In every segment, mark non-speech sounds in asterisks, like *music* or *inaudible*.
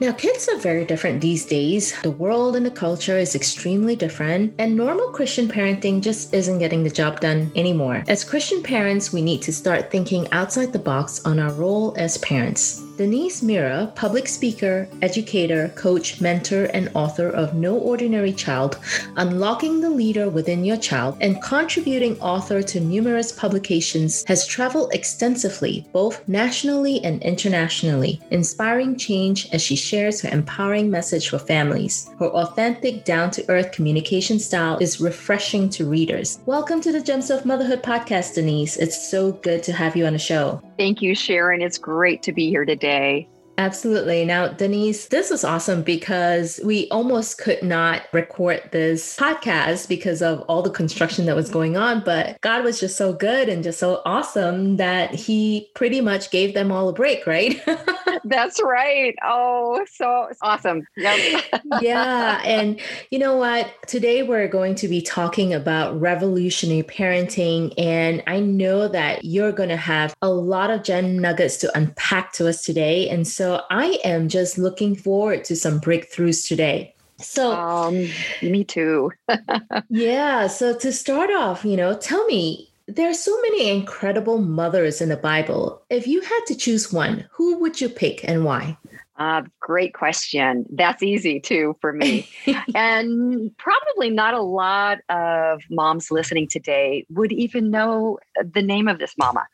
Now, kids are very different these days. The world and the culture is extremely different, and normal Christian parenting just isn't getting the job done anymore. As Christian parents, we need to start thinking outside the box on our role as parents. Denise Mira, public speaker, educator, coach, mentor, and author of No Ordinary Child Unlocking the Leader Within Your Child, and contributing author to numerous publications, has traveled extensively, both nationally and internationally, inspiring change as she shares her empowering message for families. Her authentic, down to earth communication style is refreshing to readers. Welcome to the Gems of Motherhood podcast, Denise. It's so good to have you on the show. Thank you, Sharon. It's great to be here today. Absolutely. Now, Denise, this is awesome because we almost could not record this podcast because of all the construction that was going on. But God was just so good and just so awesome that He pretty much gave them all a break, right? *laughs* That's right. Oh, so awesome. Yep. yeah. *laughs* And you know what? Today we're going to be talking about revolutionary parenting. And I know that you're going to have a lot of gem nuggets to unpack to us today. And so so I am just looking forward to some breakthroughs today. So, um, me too. *laughs* yeah. So, to start off, you know, tell me, there are so many incredible mothers in the Bible. If you had to choose one, who would you pick and why? Uh, great question. That's easy too for me. *laughs* and probably not a lot of moms listening today would even know the name of this mama,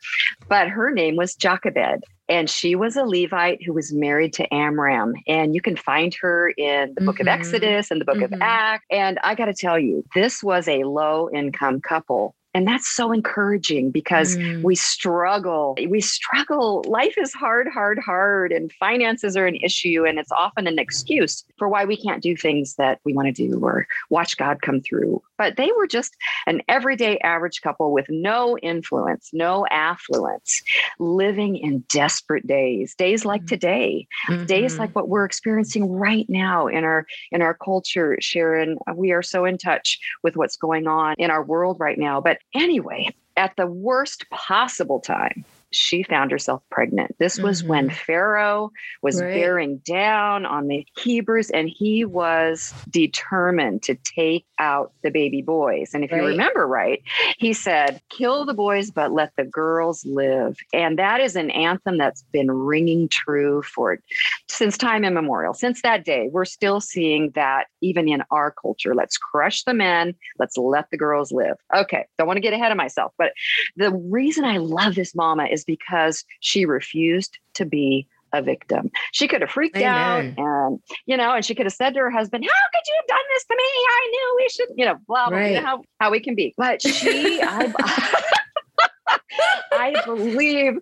but her name was Jochebed. And she was a Levite who was married to Amram. And you can find her in the book mm-hmm. of Exodus and the book mm-hmm. of Acts. And I got to tell you, this was a low income couple and that's so encouraging because mm. we struggle. We struggle. Life is hard, hard, hard, and finances are an issue. And it's often an excuse for why we can't do things that we want to do or watch God come through. But they were just an everyday average couple with no influence, no affluence, living in desperate days, days like mm. today, mm-hmm. days like what we're experiencing right now in our in our culture, Sharon. We are so in touch with what's going on in our world right now. But anyway, at the worst possible time, she found herself pregnant. This was mm-hmm. when Pharaoh was right. bearing down on the Hebrews and he was determined to take out the baby boys. And if right. you remember right, he said, Kill the boys, but let the girls live. And that is an anthem that's been ringing true for since time immemorial. Since that day, we're still seeing that even in our culture. Let's crush the men, let's let the girls live. Okay, don't want to get ahead of myself, but the reason I love this mama is because she refused to be a victim. She could have freaked Amen. out and, you know, and she could have said to her husband, How could you have done this to me? I knew we should, you know, blah, blah, right. you know, how, how we can be. But she, I, *laughs* I believe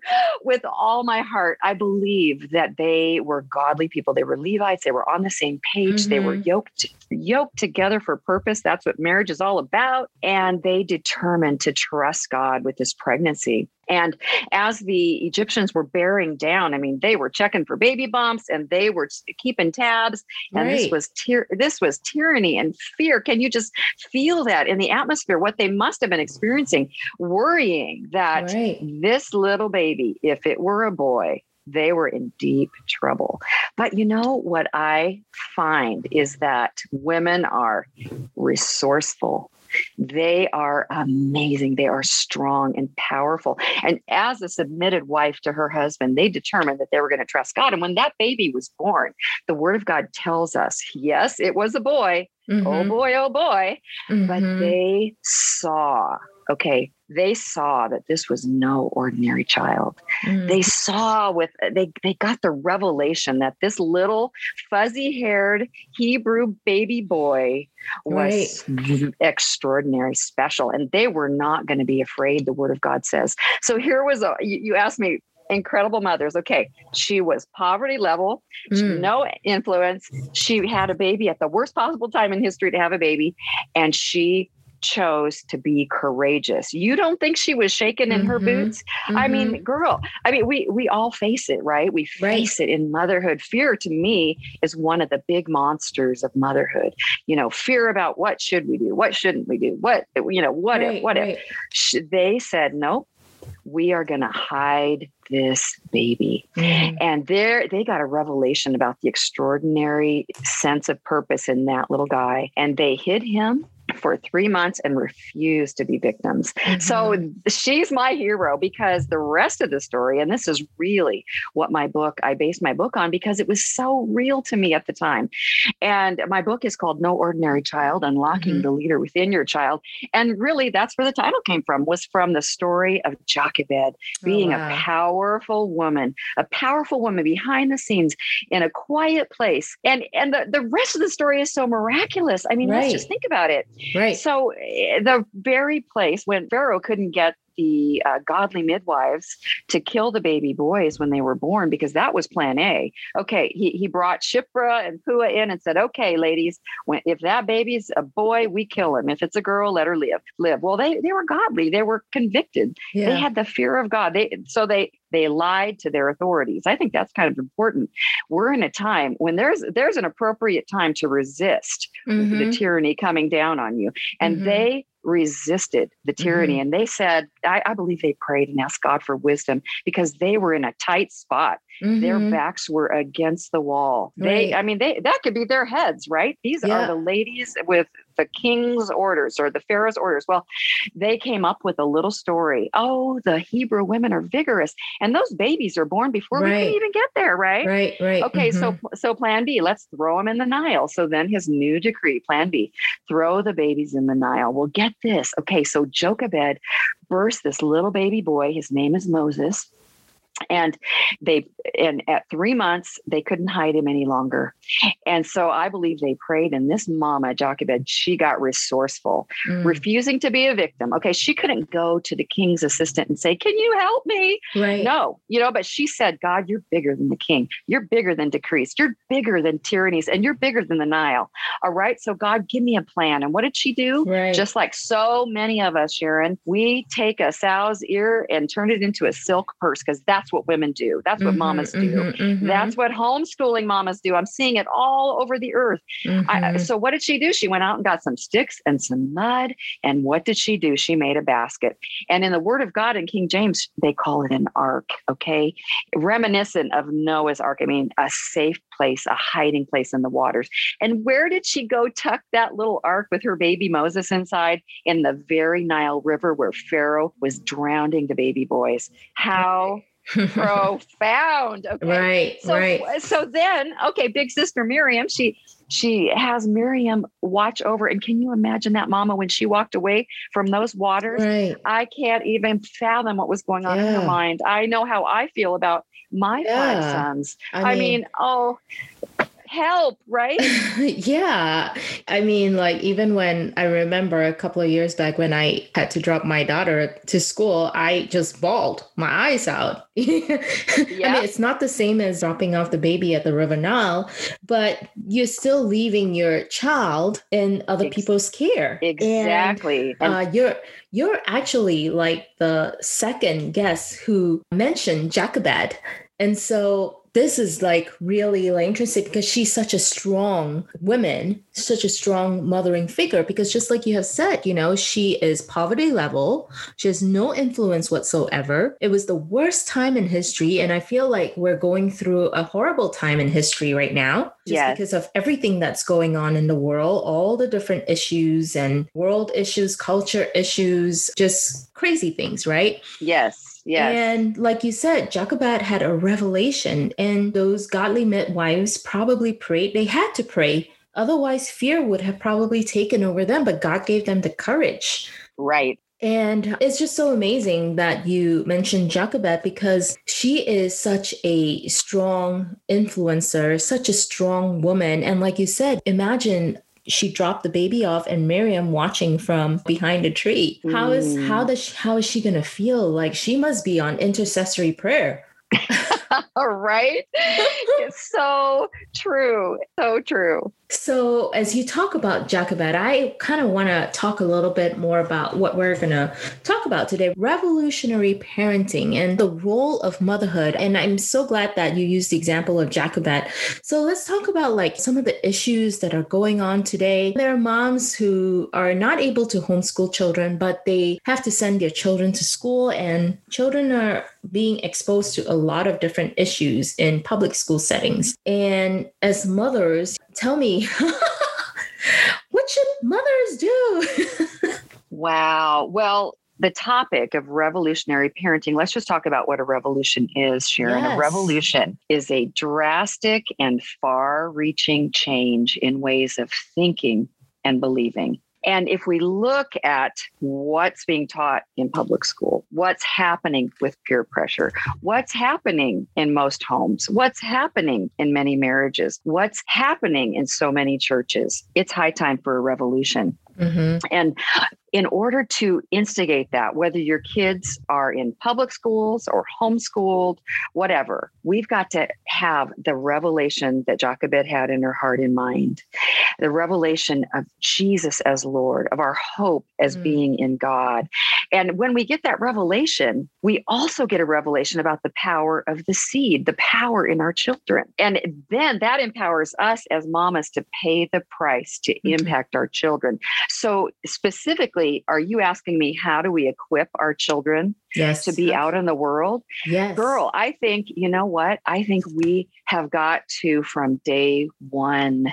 with all my heart, I believe that they were godly people. They were Levites. They were on the same page. Mm-hmm. They were mm-hmm. yoked yoked together for purpose. That's what marriage is all about. And they determined to trust God with this pregnancy. And as the Egyptians were bearing down, I mean, they were checking for baby bumps and they were keeping tabs. And right. this was tyr- this was tyranny and fear. Can you just feel that in the atmosphere? What they must have been experiencing, worrying that right. this little baby, if it were a boy, they were in deep trouble. But you know what I find is that women are resourceful. They are amazing. They are strong and powerful. And as a submitted wife to her husband, they determined that they were going to trust God. And when that baby was born, the word of God tells us yes, it was a boy. Oh mm-hmm. Oh boy, oh boy. Mm-hmm. But they saw okay, they saw that this was no ordinary child. Mm. They saw with they they got the revelation that this little fuzzy-haired Hebrew baby boy was right. extraordinary, special, and they were not going to be afraid. The Word of God says. So here was a you, you asked me incredible mothers. Okay, she was poverty level, mm. no influence. She had a baby at the worst possible time in history to have a baby, and she chose to be courageous. You don't think she was shaken in mm-hmm. her boots? Mm-hmm. I mean, mm-hmm. girl, I mean, we we all face it, right? We face right. it in motherhood. Fear to me is one of the big monsters of motherhood. You know, fear about what should we do? What shouldn't we do? What you know, what right, if, what right. if? They said, nope, we are going to hide this baby. Mm-hmm. And there they got a revelation about the extraordinary sense of purpose in that little guy. And they hid him for three months and refused to be victims. Mm-hmm. So she's my hero because the rest of the story, and this is really what my book, I based my book on because it was so real to me at the time. And my book is called No Ordinary Child Unlocking mm-hmm. the Leader Within Your Child. And really, that's where the title came from, was from the story of Jochebed oh, being oh, wow. a powerful woman, a powerful woman behind the scenes in a quiet place. And, and the, the rest of the story is so miraculous. I mean, right. let's just think about it. Right. So eh, the very place when Pharaoh couldn't get the uh, godly midwives to kill the baby boys when they were born because that was plan A. Okay, he, he brought Shiphrah and Puah in and said, okay, ladies, when, if that baby's a boy, we kill him. If it's a girl, let her live. Live. Well, they, they were godly. They were convicted. Yeah. They had the fear of God. They so they they lied to their authorities. I think that's kind of important. We're in a time when there's there's an appropriate time to resist mm-hmm. the tyranny coming down on you. And mm-hmm. they resisted the tyranny mm-hmm. and they said I, I, believe they prayed and asked god for wisdom because they were in a tight spot mm-hmm. their backs were against the wall right. they i mean they that could be their heads right these yeah. are the ladies with the king's orders or the pharaoh's orders. Well, they came up with a little story. Oh, the Hebrew women are vigorous, and those babies are born before right. we can even get there, right? Right, right. Okay, mm-hmm. so so plan B, let's throw them in the Nile. So then his new decree, plan B, throw the babies in the Nile. Well, get this. Okay, so Jochebed births this little baby boy. His name is Moses and they and at three months they couldn't hide him any longer. And so i believe they prayed and this mama jochebed she got resourceful mm. refusing to be a victim. Okay she couldn't go to the king's assistant and say can you help me? Right. No you know but she said god you're bigger than the king. You're bigger than decrees. You're bigger than tyrannies and you're bigger than the nile. All right so god give me a plan. And what did she do? Right. just like so many of us sharon we take a sow's ear and turn it into a silk purse because that's that's what women do. That's what mm-hmm, mamas do. Mm-hmm, mm-hmm. That's what homeschooling mamas do. I'm seeing it all over the earth. I, mm-hmm. so what did she do? She went out and got some sticks and some mud. And what did she do? She made a basket. And in the Word of God in King James, they call it an ark. Okay, reminiscent of Noah's ark. I mean, a safe place, a hiding place in the waters. And where did she go tuck that little ark with her baby Moses inside? In the very Nile River where Pharaoh was drowning the baby boys. How profound. *laughs* Okay. Right. So, right. So then, okay, big sister Miriam, she she has Miriam watch over. And can you imagine that mama when she walked away from those waters? Right. I can't even fathom what was going on yeah. in her mind. I know how I feel about my yeah. five sons. I mean, I mean oh, help, right? *laughs* yeah. I mean, like, even when I remember a couple of years back when I had to drop my daughter to school, I just bawled my eyes out. yeah. *laughs* I mean, it's not the same as dropping off the baby at the River Nile, but you're still leaving your child in other Ex- people's care. Exactly. And, uh, you're you're actually like the second guest who mentioned Jochebed. And so this is like really like interesting because she's such a strong woman, such a strong mothering figure. Because just like you have said, you know, she is poverty level. She has no influence whatsoever. It was the worst time in history, and I feel like we're going through a horrible time in history right now, just yes. because of everything that's going on in the world, all the different issues and world issues, culture issues, just crazy things, right? Yes. Yes. And like you said, Jochebed had a revelation, and those godly midwives probably prayed. They had to pray. Otherwise, fear would have probably taken over them, but God gave them the courage. Right. And it's just so amazing that you mentioned Jochebed because she is such a strong influencer, such a strong woman. And like you said, imagine she dropped the baby off and Miriam watching from behind a tree. Mm. How is how does she, how is she going to feel? Like she must be on intercessory prayer. *laughs* right? it's so true. So true. So, as you talk about Jochebed, I kind of want to talk a little bit more about what we're going to talk about today revolutionary parenting and the role of motherhood. And I'm so glad that you used the example of Jochebed. So, let's talk about like some of the issues that are going on today. There are moms who are not able to homeschool children, but they have to send their children to school, and children are being exposed to a lot of different issues in public school settings. And as mothers, tell me, *laughs* what should mothers do? wow. Well, the topic of revolutionary parenting, let's just talk about what a revolution is, Sharon. Yes. A revolution is a drastic and far reaching change in ways of thinking and believing. And if we look at what's being taught in public school, what's happening with peer pressure, what's happening in most homes, what's happening in many marriages, what's happening in so many churches, it's high time for a revolution. Mm-hmm. And in order to instigate that, whether your kids are in public schools or homeschooled, whatever, we've got to have the revelation that Jochebed had in her heart and mind the revelation of Jesus as Lord, of our hope as mm. being in God. And when we get that revelation, we also get a revelation about the power of the seed, the power in our children. And then that empowers us as mamas to pay the price to mm-hmm. impact our children. So, specifically, are you asking me how do we equip our children yes. to be out in the world? Yes. Girl, I think, you know what? I think we have got to, from day one,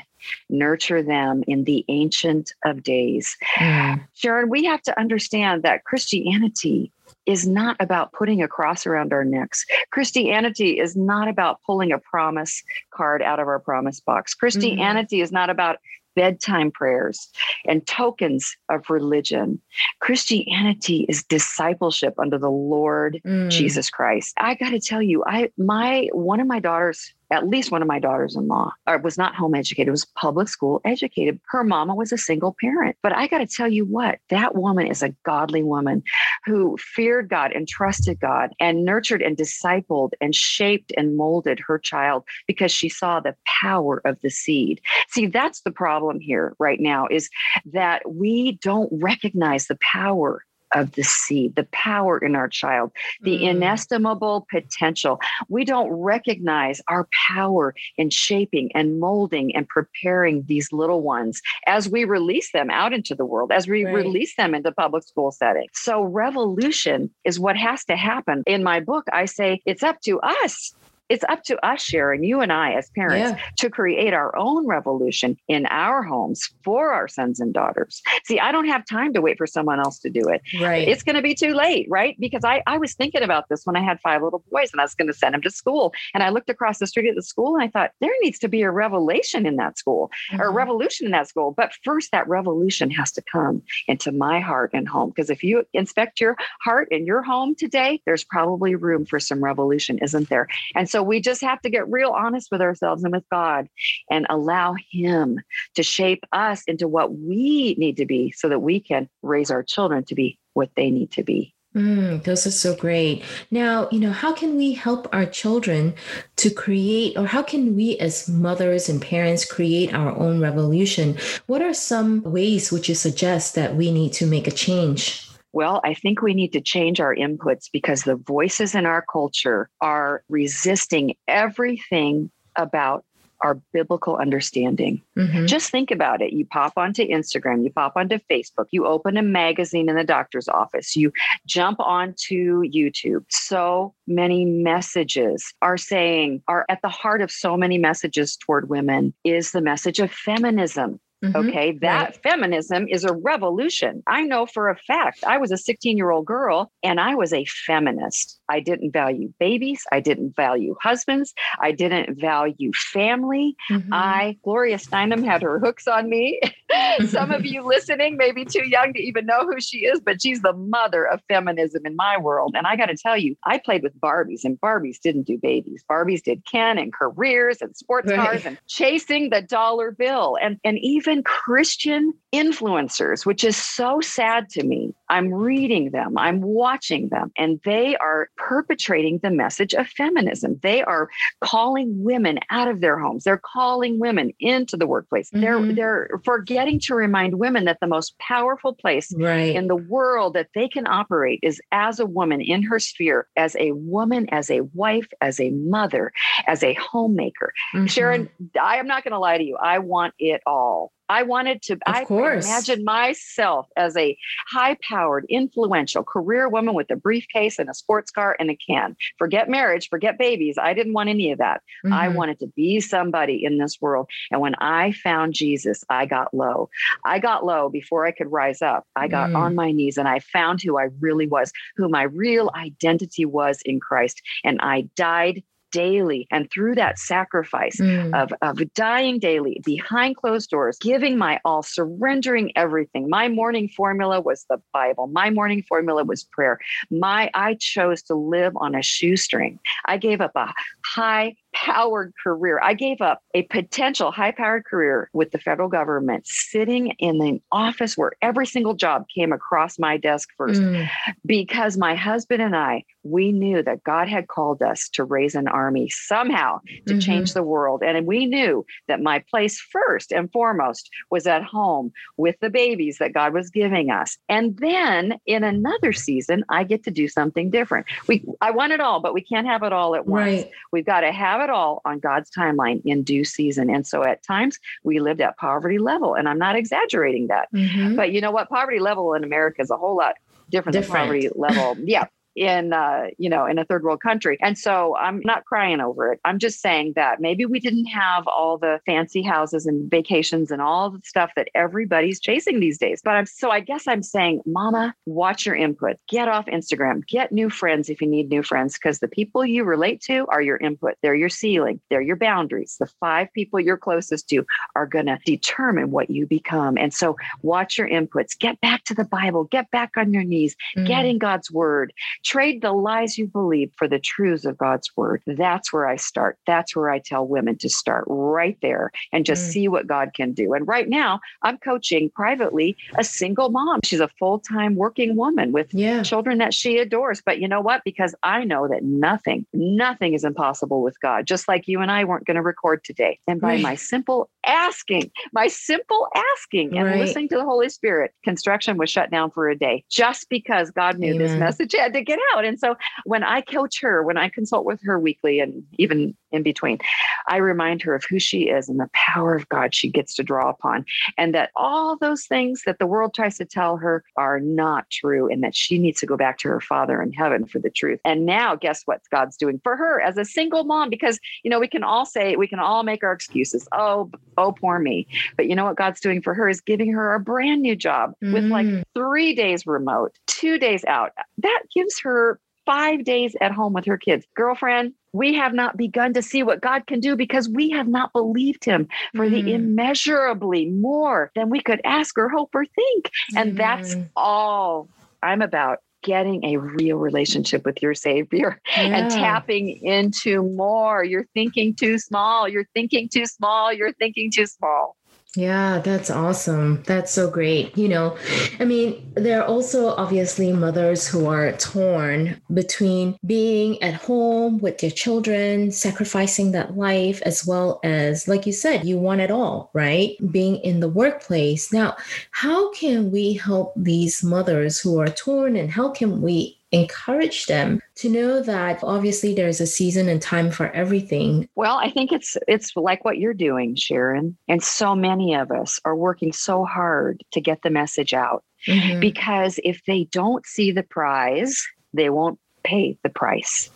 nurture them in the ancient of days. Mm. Sharon, we have to understand that Christianity is not about putting a cross around our necks. Christianity is not about pulling a promise card out of our promise box. Christianity mm. is not about bedtime prayers and tokens of religion. Christianity is discipleship under the Lord mm. Jesus Christ. I got to tell you, I my one of my daughters at least one of my daughters-in-law uh, was not home educated was public school educated. Her mama was a single parent. But i got to tell you what that woman is a godly woman who feared god and trusted god and nurtured and discipled and shaped and molded her child because she saw the power of the seed. See that's the problem here right now is that we don't recognize the power of the seed, the power in our child, the mm. inestimable potential. We don't recognize our power in shaping and molding and preparing these little ones as we release them out into the world, as we right. release them into public school settings. So, revolution is what has to happen. In my book, I say it's up to us it's up to us, Sharon, you and I as parents, yeah. to create our own revolution in our homes for our sons and daughters. See, I don't have time to wait for someone else to do it. Right. It's going to be too late, right? Because I, I was thinking about this when I had five little boys and I was going to send them to school. And I looked across the street at the school and I thought, there needs to be a revelation in that school mm-hmm. or a mm-hmm. revolution in that school. But first, that revolution has to come into my heart and home. Because if you inspect your heart and your home today, there's probably room for some revolution, isn't there? And so so we just have to get real honest with ourselves and with God and allow Him to shape us into what we need to be so that we can raise our children to be what they need to be. Mm, those are so great. Now, you know, how can we help our children to create, or how can we as mothers and parents create our own revolution? What are some ways would you suggest that we need to make a change? Well, I think we need to change our inputs because the voices in our culture are resisting everything about our biblical understanding. Mm-hmm. Just think about it. You pop onto Instagram, you pop onto Facebook, you open a magazine in the doctor's office, you jump onto YouTube. So many messages are saying, are at the heart of so many messages toward women is the message of feminism. Mm-hmm. Okay, that right. feminism is a revolution. I know for a fact I was a 16 year old girl and I was a feminist. I didn't value babies. I didn't value husbands. I didn't value family. Mm-hmm. I, Gloria Steinem, had her hooks on me. *laughs* Some of *laughs* you listening may be too young to even know who she is, but she's the mother of feminism in my world. And I got to tell you, I played with Barbies and Barbies didn't do babies. Barbies did Ken and careers and sports right. cars and chasing the dollar bill. And, and even even Christian influencers, which is so sad to me. I'm reading them, I'm watching them, and they are perpetrating the message of feminism. They are calling women out of their homes. They're calling women into the workplace. Mm-hmm. They're they're forgetting to remind women that the most powerful place right. in the world that they can operate is as a woman in her sphere, as a woman, as a wife, as a mother, as a homemaker. Mm-hmm. Sharon, I am not going to lie to you. I want it all. I wanted to, of I course. imagine myself as a high powered, influential career woman with a briefcase and a sports car and a can. Forget marriage, forget babies. I didn't want any of that. Mm-hmm. I wanted to be somebody in this world. And when I found Jesus, I got low. I got low before I could rise up. I got mm. on my knees and I found who I really was, who my real identity was in Christ. And I died daily. And through that sacrifice mm. of, of dying daily behind closed doors, giving my all, surrendering everything. My morning formula was the Bible. My morning formula was prayer. My I chose to live on a shoestring. I gave up a high powered career. I gave up a potential high powered career with the federal government, sitting in the office where every single job came across my desk first, mm. because my husband and I, we knew that God had called us to raise an army somehow to mm-hmm. change the world. And we knew that my place first and foremost was at home with the babies that God was giving us. And then in another season, I get to do something different. We I want it all, but we can't have it all at once. Right. We've got to have it it all on God's timeline in due season. And so at times we lived at poverty level. And I'm not exaggerating that. Mm-hmm. But you know what? Poverty level in America is a whole lot different, different. than poverty level. Yeah in uh, you know in a third world country. And so i'm not crying over it. I'm just saying that maybe we didn't have all the fancy houses and vacations and all the stuff that everybody's chasing these days. But i'm so i guess i'm saying mama watch your input. Get off instagram. Get new friends if you need new friends because the people you relate to are your input. They're your ceiling. They're your boundaries. The five people you're closest to are going to determine what you become. And so watch your inputs. Get back to the bible. Get back on your knees. Mm. get in god's word Trade the lies you believe for the truths of God's word. That's where I start. That's where I tell women to start right there and just mm. see what God can do. And right now, I'm coaching privately a single mom. She's a full time working woman with yeah. children that she adores. But you know what? Because I know that nothing, nothing is impossible with God, just like you and I weren't going to record today. And by right. my simple asking, my simple asking and right. listening to the Holy Spirit, construction was shut down for a day just because God knew Amen. this message had to get out. And so when I coach her, when I consult with her weekly and even in between, I remind her of who she is and the power of God she gets to draw upon. And that all those things that the world tries to tell her are not true and that she needs to go back to her father in heaven for the truth. And now, guess what God's doing for her as a single mom? Because, you know, we can all say, we can all make our excuses. Oh, oh, poor me. But you know what God's doing for her is giving her a brand new job mm. with like mm. three days remote, two days out. That gives her five days at home with her kids. Girlfriend, we have not begun to see what God can do because we have not believed Him for mm. the immeasurably more than we could ask or hope or think. And mm. that's all I'm about getting a real relationship with your savior yeah. and tapping into more. You're thinking too small. You're thinking too small. You're thinking too small. Yeah, that's awesome. That's so great. You know, I mean, there are also obviously mothers who are torn between being at home with their children, sacrificing that life, as well as, like you said, you want it all, right? Being in the workplace. Now, how can we help these mothers who are torn and how can we encourage them to know that obviously there's a season and time for everything. Well i think it's it's like what you're doing sharon and so many of us are working so hard to get the message out. Mm-hmm. because if they don't see the prize they won't pay the price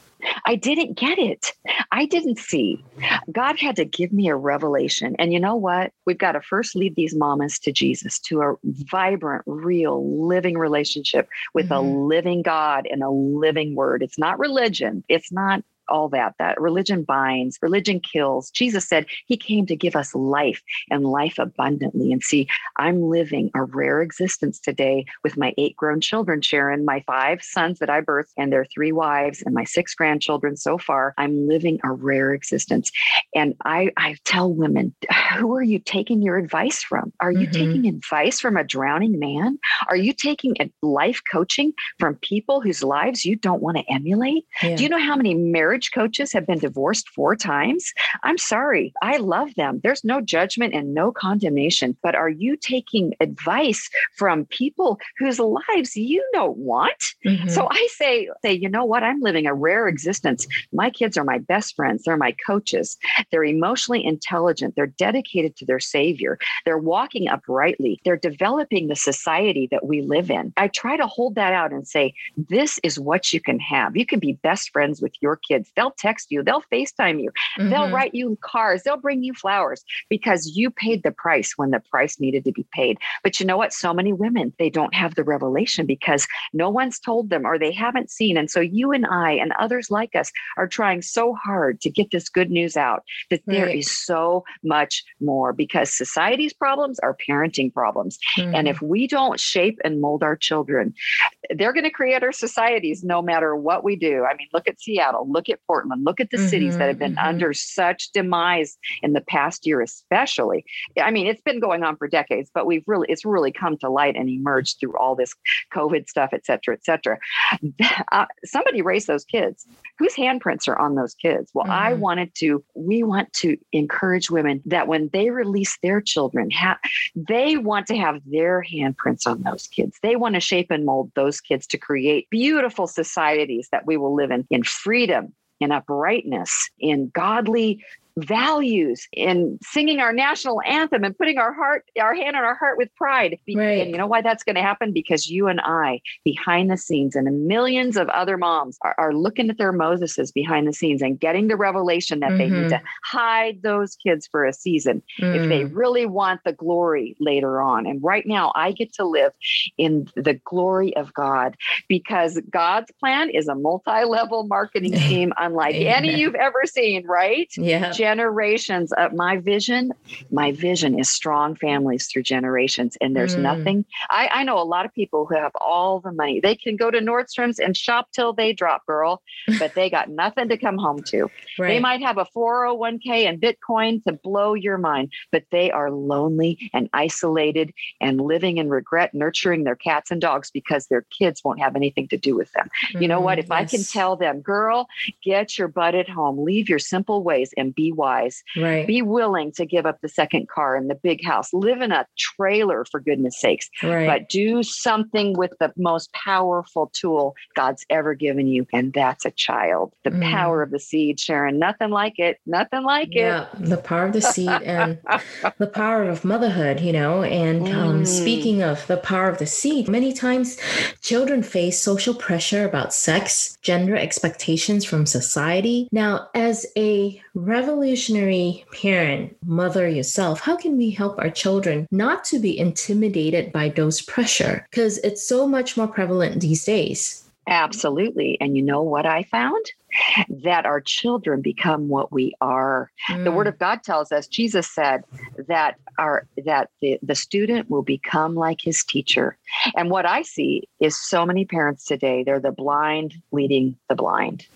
I didn't get it. I didn't see. God had to give me a revelation. And you know what? We've got to first lead these mamas to Jesus, to a vibrant, real, living relationship with mm-hmm. a living God and a living word. It's not religion. It's not all that. That religion binds, religion kills. Jesus said he came to give us life and life abundantly. And see, I'm living a rare existence today with my eight grown children, Sharon, my five sons that I birthed, and their three wives, and my six grandchildren so far. I'm living a rare existence. And I, I tell women, who are you taking your advice from? Are you mm-hmm. taking advice from a drowning man? Are you taking life coaching from people whose lives you don't want to emulate? Yeah. Do you know how many marriage coaches have been divorced four times? I'm sorry. I love them. There's no judgment and no condemnation. But are you taking advice from people whose lives you don't want? Mm-hmm. So I say, say, you know what? I'm living a rare existence. My kids are my best friends. They're my coaches. They're emotionally intelligent. They're dedicated to their savior. They're walking uprightly. They're developing the society that we live in. I try to hold that out and say, this is what you can have. You can be best friends with your kids. They'll text you, they'll FaceTime you, mm-hmm. they'll write you cars, they'll bring you flowers because you paid the price when the price needed to be paid. But you know what? So many women, they don't have the revelation because no one's told them or they haven't seen. And so you and I and others like us are trying so hard to get this good news out that right. there is so much more because society's problems are parenting problems. Mm-hmm. And if we don't shape and mold our children, they're going to create our societies no matter what we do. I mean, look at Seattle, look at Portland, look at the mm-hmm, cities that have been mm-hmm. under such demise in the past year, especially. I mean, it's been going on for decades, but we've really, it's really come to light and emerged through all this COVID stuff, et cetera, et cetera. *laughs* Uh, somebody raised those kids. Whose handprints are on those kids? Well, I mm-hmm. wanted to, we want to encourage women that when they release their children, ha- they want to have their handprints on those kids. They want to shape and mold those kids to create beautiful societies that we will live in in freedom in uprightness, in godly values in singing our national anthem and putting our heart our hand on our heart with pride right. and you know why that's going to happen because you and i behind the scenes and millions of other moms are, are looking at their moseses behind the scenes and getting the revelation that mm-hmm. they need mm-hmm. to hide those kids for a season mm. if they mm. really want the glory later on and right now i get to live in the glory of god because god's plan is a multi-level marketing *laughs* scheme unlike any you've ever seen right yeah generations of my vision my vision is strong families through generations and there's mm. nothing I, I know a lot of people who have all the money they can go to nordstrom's and shop till they drop girl *laughs* but they got nothing to come home to right. they might have a 401k and bitcoin to blow your mind but they are lonely and isolated and living in regret nurturing their cats and dogs because their kids won't have anything to do with them mm, you know what mm, if yes. i can tell them girl get your butt at home leave your simple ways and be wise. Right. Be willing to give up the second car and the big house. Live in a trailer for goodness sakes. Right. But do something with the most powerful tool God's ever given you, and that's a child. The mm. power of the seed, Sharon. Nothing like it. Nothing like yeah, it. the power of the seed and *laughs* the power of motherhood. You know, and um, mm. speaking of the power of the seed, many times children face social pressure about sex, gender expectations from society. Now, as a revolutionary parent, mother yourself, how can we help our children not to be intimidated by those pressure? Because it's so much more prevalent these days. Absolutely. And you know what I found? That our children become what we are. Mm. The word of God tells us, Jesus said that our that the, the student will become like his teacher. And what I see is so many parents today, they're the blind leading the blind.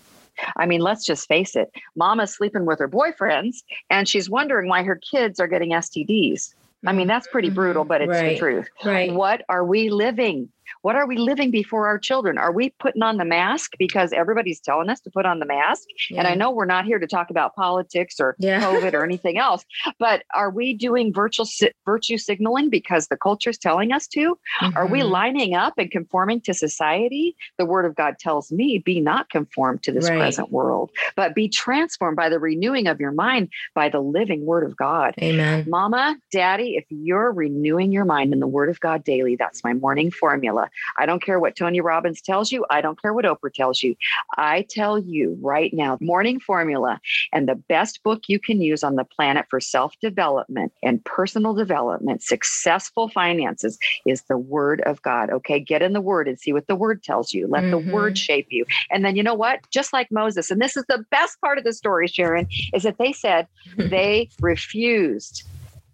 I mean, let's just face it. Mama's sleeping with her boyfriends and she's wondering why her kids are getting STDs. I mean, that's pretty brutal, but it's right. the truth. Right. What are we living? What are we living before our children? Are we putting on the mask because everybody's telling us to put on the mask? Yeah. And I know we're not here to talk about politics or yeah. *laughs* COVID or anything else, but are we doing virtual virtue signaling because the culture is telling us to? Mm-hmm. Are we mm-hmm. lining up and conforming to society? The word of God tells me, be not conformed to this right. present world, but be transformed by the renewing of your mind by the living word of God. Amen. Mama, daddy, if you're renewing your mind in the word of God daily, that's my morning formula formula. I don't care what Tony Robbins tells you. I don't care what Oprah tells you. I tell you right now, morning formula and the best book you can use on the planet for self development and personal development, successful finances is the word of God. Okay. Get in the word and see what the word tells you. Let mm-hmm. the word mm-hmm. shape you. And then you know what? Just like Moses, and this is the best part of the story, Sharon, is that they said *laughs* they refused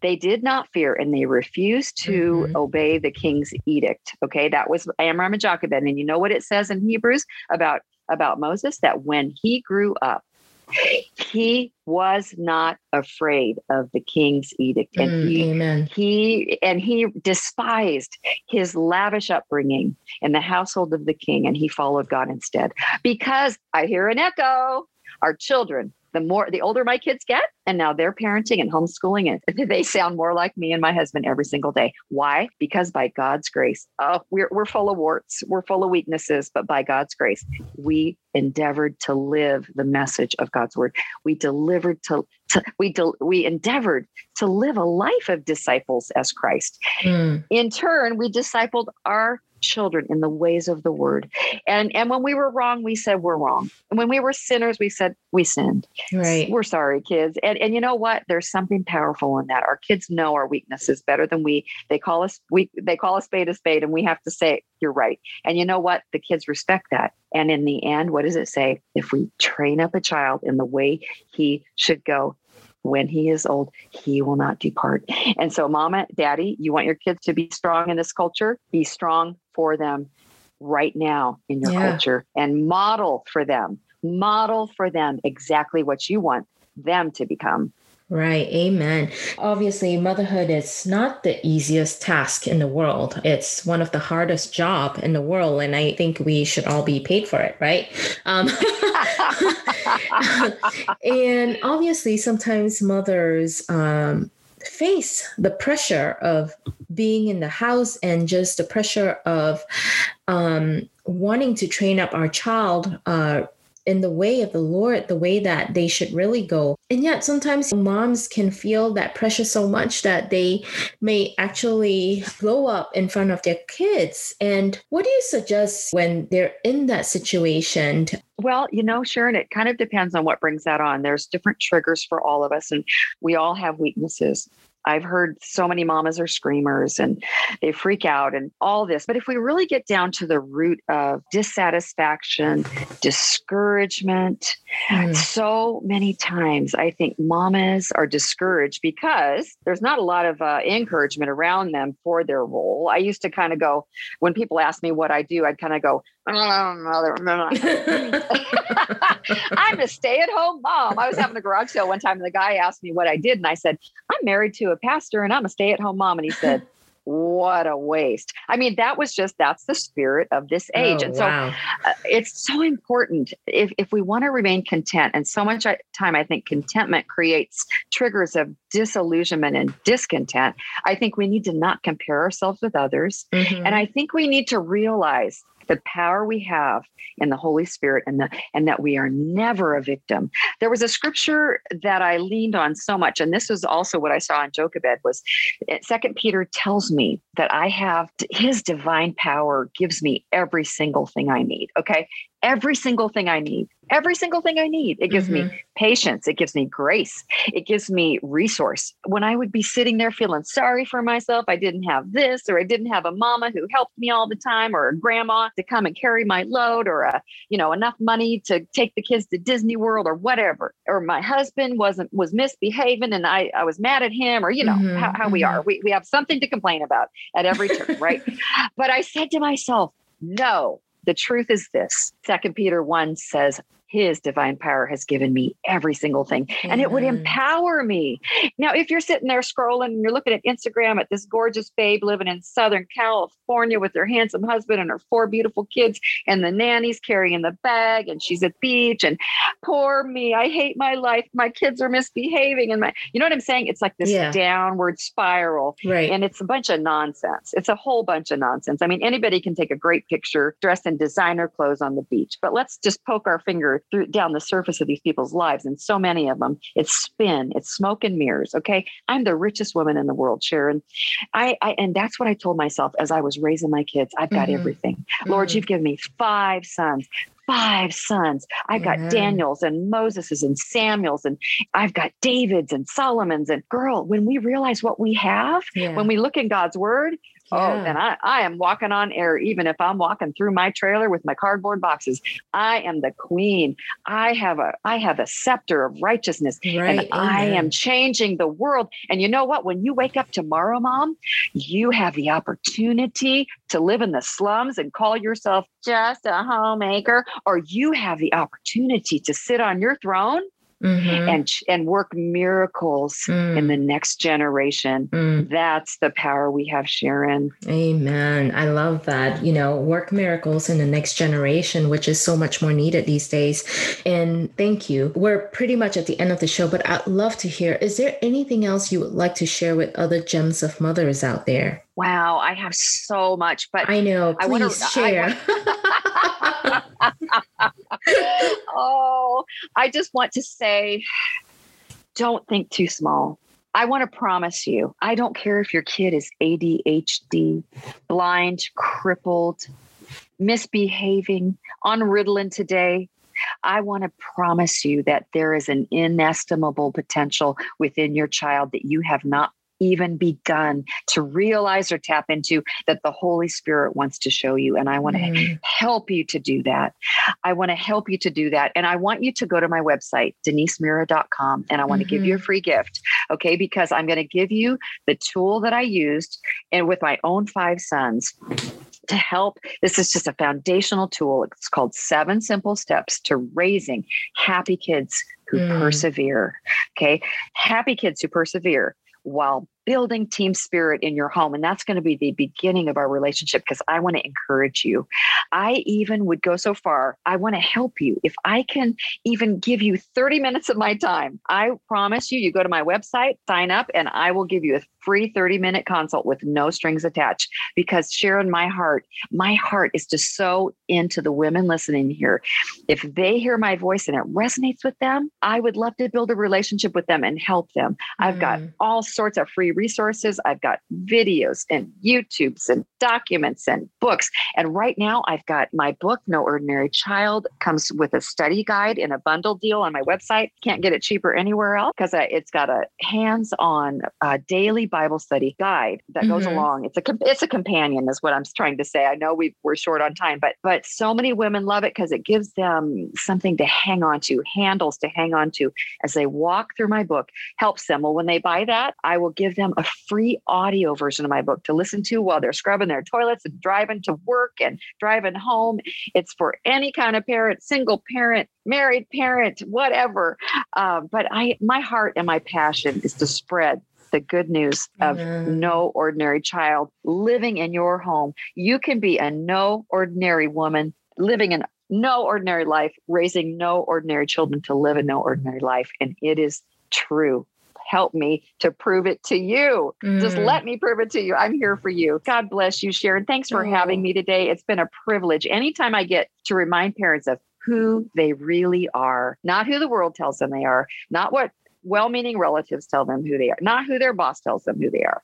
they did not fear and they refused to mm-hmm. obey the king's edict. Okay, that was Amram and Jochebed. And you know what it says in Hebrews about, about Moses? That when he grew up, he was not afraid of the king's edict and mm, he, amen. he and he despised his lavish upbringing in the household of the king and he followed god instead because i hear an echo our children the more the older my kids get and now they're parenting and homeschooling and *laughs* they sound more like me and my husband every single day. Why? Because by god's grace. Oh we're, we're full of warts. We're full of weaknesses but by god's grace we endeavored to live the message of god's word. We delivered to, to we del, we endeavored to live a life of disciples as christ. Mm. in turn we discipled our children in the ways of the word. And and when we were wrong, we said we're wrong. And when we were sinners, we said we sinned. Right. We're sorry, kids. And and you know what? There's something powerful in that. Our kids know our weaknesses better than we. They call us we they call a spade a spade, and we have to say, you're right. And you know what? The kids respect that. And in the end, what does it say? If we train up a child in the way he should go, when he is old, he will not depart. And so, mama, daddy, you want your kids to be strong in this culture? Be strong for them right now in your yeah. culture and model for them, model for them exactly what you want them to become. Right. Amen. Obviously, motherhood is not the easiest task in the world. It's one of the hardest job in the world. And I think we should all be paid for it, right? Um, *laughs* *laughs* and obviously, sometimes mothers um, face the pressure of being in the house and just the pressure of um, wanting to train up our child uh, in the way of the Lord, the way that they should really go. And yet, sometimes moms can feel that pressure so much that they may actually blow up in front of their kids. And what do you suggest when they're in that situation? Well, you know, Sharon, it kind of depends on what brings that on. There's different triggers for all of us, and we all have weaknesses. I've heard so many mamas are screamers and they freak out and all this. But if we really get down to the root of dissatisfaction, discouragement, mm. so many times I think mamas are discouraged because there's not a lot of uh, encouragement around them for their role. I used to kind of go, when people ask me what I do, I'd kind of go, *laughs* I'm a stay at home mom. I was having a garage sale one time and the guy asked me what I did. And I said, I'm married to a pastor and I'm a stay at home mom. And he said, *laughs* what a waste. I mean, that was just that's the spirit of this age. Oh, and so wow. uh, it's so important if, if we want to remain content. And so much time, I think contentment creates triggers of disillusionment and discontent. I think we need to not compare ourselves with others. Mm-hmm. And I think we need to realize the power we have in the Holy Spirit and the and that we are never a victim. There was a scripture that I leaned on so much, and this was also what I saw in Jochebed was eh, Second Peter tells me that I have his divine power gives me every single thing I need. Okay every single thing I need. Every single thing I need. It gives mm-hmm. me patience. It gives me grace. It gives me resource. When I would be sitting there feeling sorry for myself, I didn't have this, or I didn't have a mama who helped me all the time, or a grandma to come and carry my load, or a, you know, enough money to take the kids to Disney World or whatever. Or my husband wasn't was misbehaving and I, I was mad at him, or you know, mm-hmm. how, how mm-hmm. we are. We we have something to complain about at every turn, *laughs* right? but I said to myself, no, the truth is this Second Peter 1 says, his divine power has given me every single thing and it would empower me. Now, if you're sitting there scrolling and you're looking at Instagram at this gorgeous babe living in Southern California with her handsome husband and her four beautiful kids, and the nanny's carrying the bag and she's at the beach, and poor me, I hate my life. My kids are misbehaving. And my, you know what I'm saying? It's like this yeah. downward spiral. Right. And it's a bunch of nonsense. It's a whole bunch of nonsense. I mean, anybody can take a great picture dressed in designer clothes on the beach, but let's just poke our finger through down the surface of these people's lives, and so many of them, it's spin, it's smoke and mirrors. Okay. I'm the richest woman in the world, Sharon. I, I and that's what I told myself as I was raising my kids. I've got mm-hmm. everything. Mm-hmm. Lord, you've given me five sons, five sons. I've got Daniels and Moses's and Samuels, and I've got David's and Solomon's. And girl, when we realize what we have, yeah. when we look in God's word, Oh, yeah. Oh, then I, I am walking on air, even if I'm walking through my trailer with my cardboard boxes. I am the queen. I have a I have a scepter of righteousness. Right. And I am changing the world. And you know what? When you wake up tomorrow, mom, you have the opportunity to live in the slums and call yourself just a homemaker, or you have the opportunity to sit on your throne mm-hmm. and and work miracles mm. in the next generation. Mm. That's the power we have, Sharon. Amen. I love that. You know, work miracles in the next generation, which is so much more needed these days. And thank you. We're pretty much at the end of the show, but I'd love to hear is there anything else you would like to share with other gems of mothers out there? Wow, I have so much, but I know. Please I want to share. I *laughs* *laughs* oh, I just want to say don't think too small. I want to promise you, I don't care if your kid is ADHD, blind, crippled, misbehaving, on Ritalin today. I want to promise you that there is an inestimable potential within your child that you have not even begun to realize or tap into that the Holy Spirit wants to show you. And I want to mm. help you to do that. I want to help you to do that. And I want you to go to my website, denisemira.com, and I want mm-hmm. to give you a mm-hmm. free gift. Okay. Because I'm going to give you the tool that I used and with my own five sons to help. This is just a foundational tool. It's called Seven Simple Steps to Raising Happy Kids Who mm. Persevere. Okay. Happy kids who persevere while building team spirit in your home. And that's going to be the beginning of our relationship because I want to encourage you. I even would go so far, I want to help you. If I can even give you 30 minutes of my time, I promise you, you go to my website, sign up, and I will give you a free 30 minute consult with no strings attached. Because Sharon, my heart, my heart is to so into the women listening here. If they hear my voice and it resonates with them, I would love to build a relationship with them and help them. Mm. I've got mm. all sorts of free resources. I've got videos and YouTubes and documents and books. And right now, I've got my book, No Ordinary Child, comes with a study guide in a bundle deal on my website. Can't get it cheaper anywhere else because it's got a hands-on uh, daily Bible study guide that goes mm-hmm. along. It's a it's a companion, is what I'm trying to say. I know we we're short on time, but but so many women love it because it gives them something to hang on to, handles to hang on to as they walk through my book. Helps them. Well, when they buy that, I will give them a free audio version of my book to listen to while they're scrubbing their toilets and driving to work and driving home. It's for any kind of parent, single parent, married parent, whatever. Uh, but I, my heart and my passion is to spread the good news of mm-hmm. no ordinary child living in your home. You can be a no ordinary woman living in no ordinary life, raising no ordinary children to live a no ordinary life. And it is true. Help me to prove it to you. Mm. Just let me prove it to you. I'm here for you. God bless you, Sharon. Thanks for having me today. It's been a privilege. Anytime I get to remind parents of who they really are, not who the world tells them they are, not what well meaning relatives tell them who they are, not who their boss tells them who they are.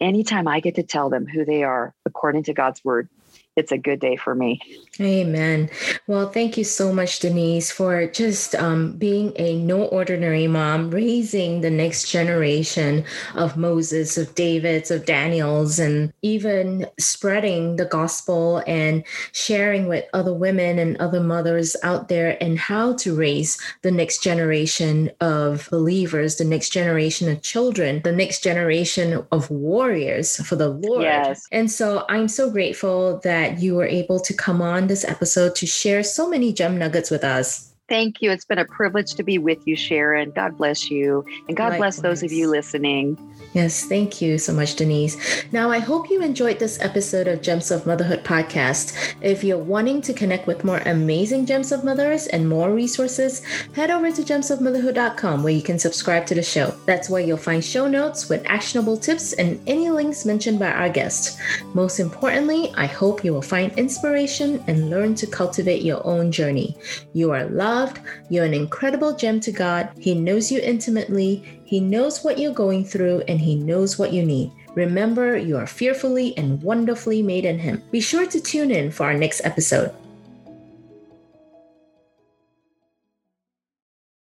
Anytime I get to tell them who they are according to God's word, it's a good day for me. Amen. Well, thank you so much, Denise, for just um, being a no ordinary mom, raising the next generation of Moses, of Davids, of Daniels, and even spreading the gospel and sharing with other women and other mothers out there and how to raise the next generation of believers, the next generation of children, the next generation of warriors for the Lord. Yes. And so I'm so grateful that that you were able to come on this episode to share so many gem nuggets with us. Thank you. It's been a privilege to be with you, Sharon. God bless you. And God Likewise. bless those of you listening. Yes, thank you so much, Denise. Now, I hope you enjoyed this episode of Gems of Motherhood podcast. If you're wanting to connect with more amazing Gems of Mothers and more resources, head over to gemsofmotherhood.com where you can subscribe to the show. That's where you'll find show notes with actionable tips and any links mentioned by our guests. Most importantly, I hope you will find inspiration and learn to cultivate your own journey. You are loved loved. You're an incredible gem to God. He knows you intimately. He knows what you're going through and He knows what you need. Remember, you are fearfully and wonderfully made in Him. Be sure to tune in for our next episode.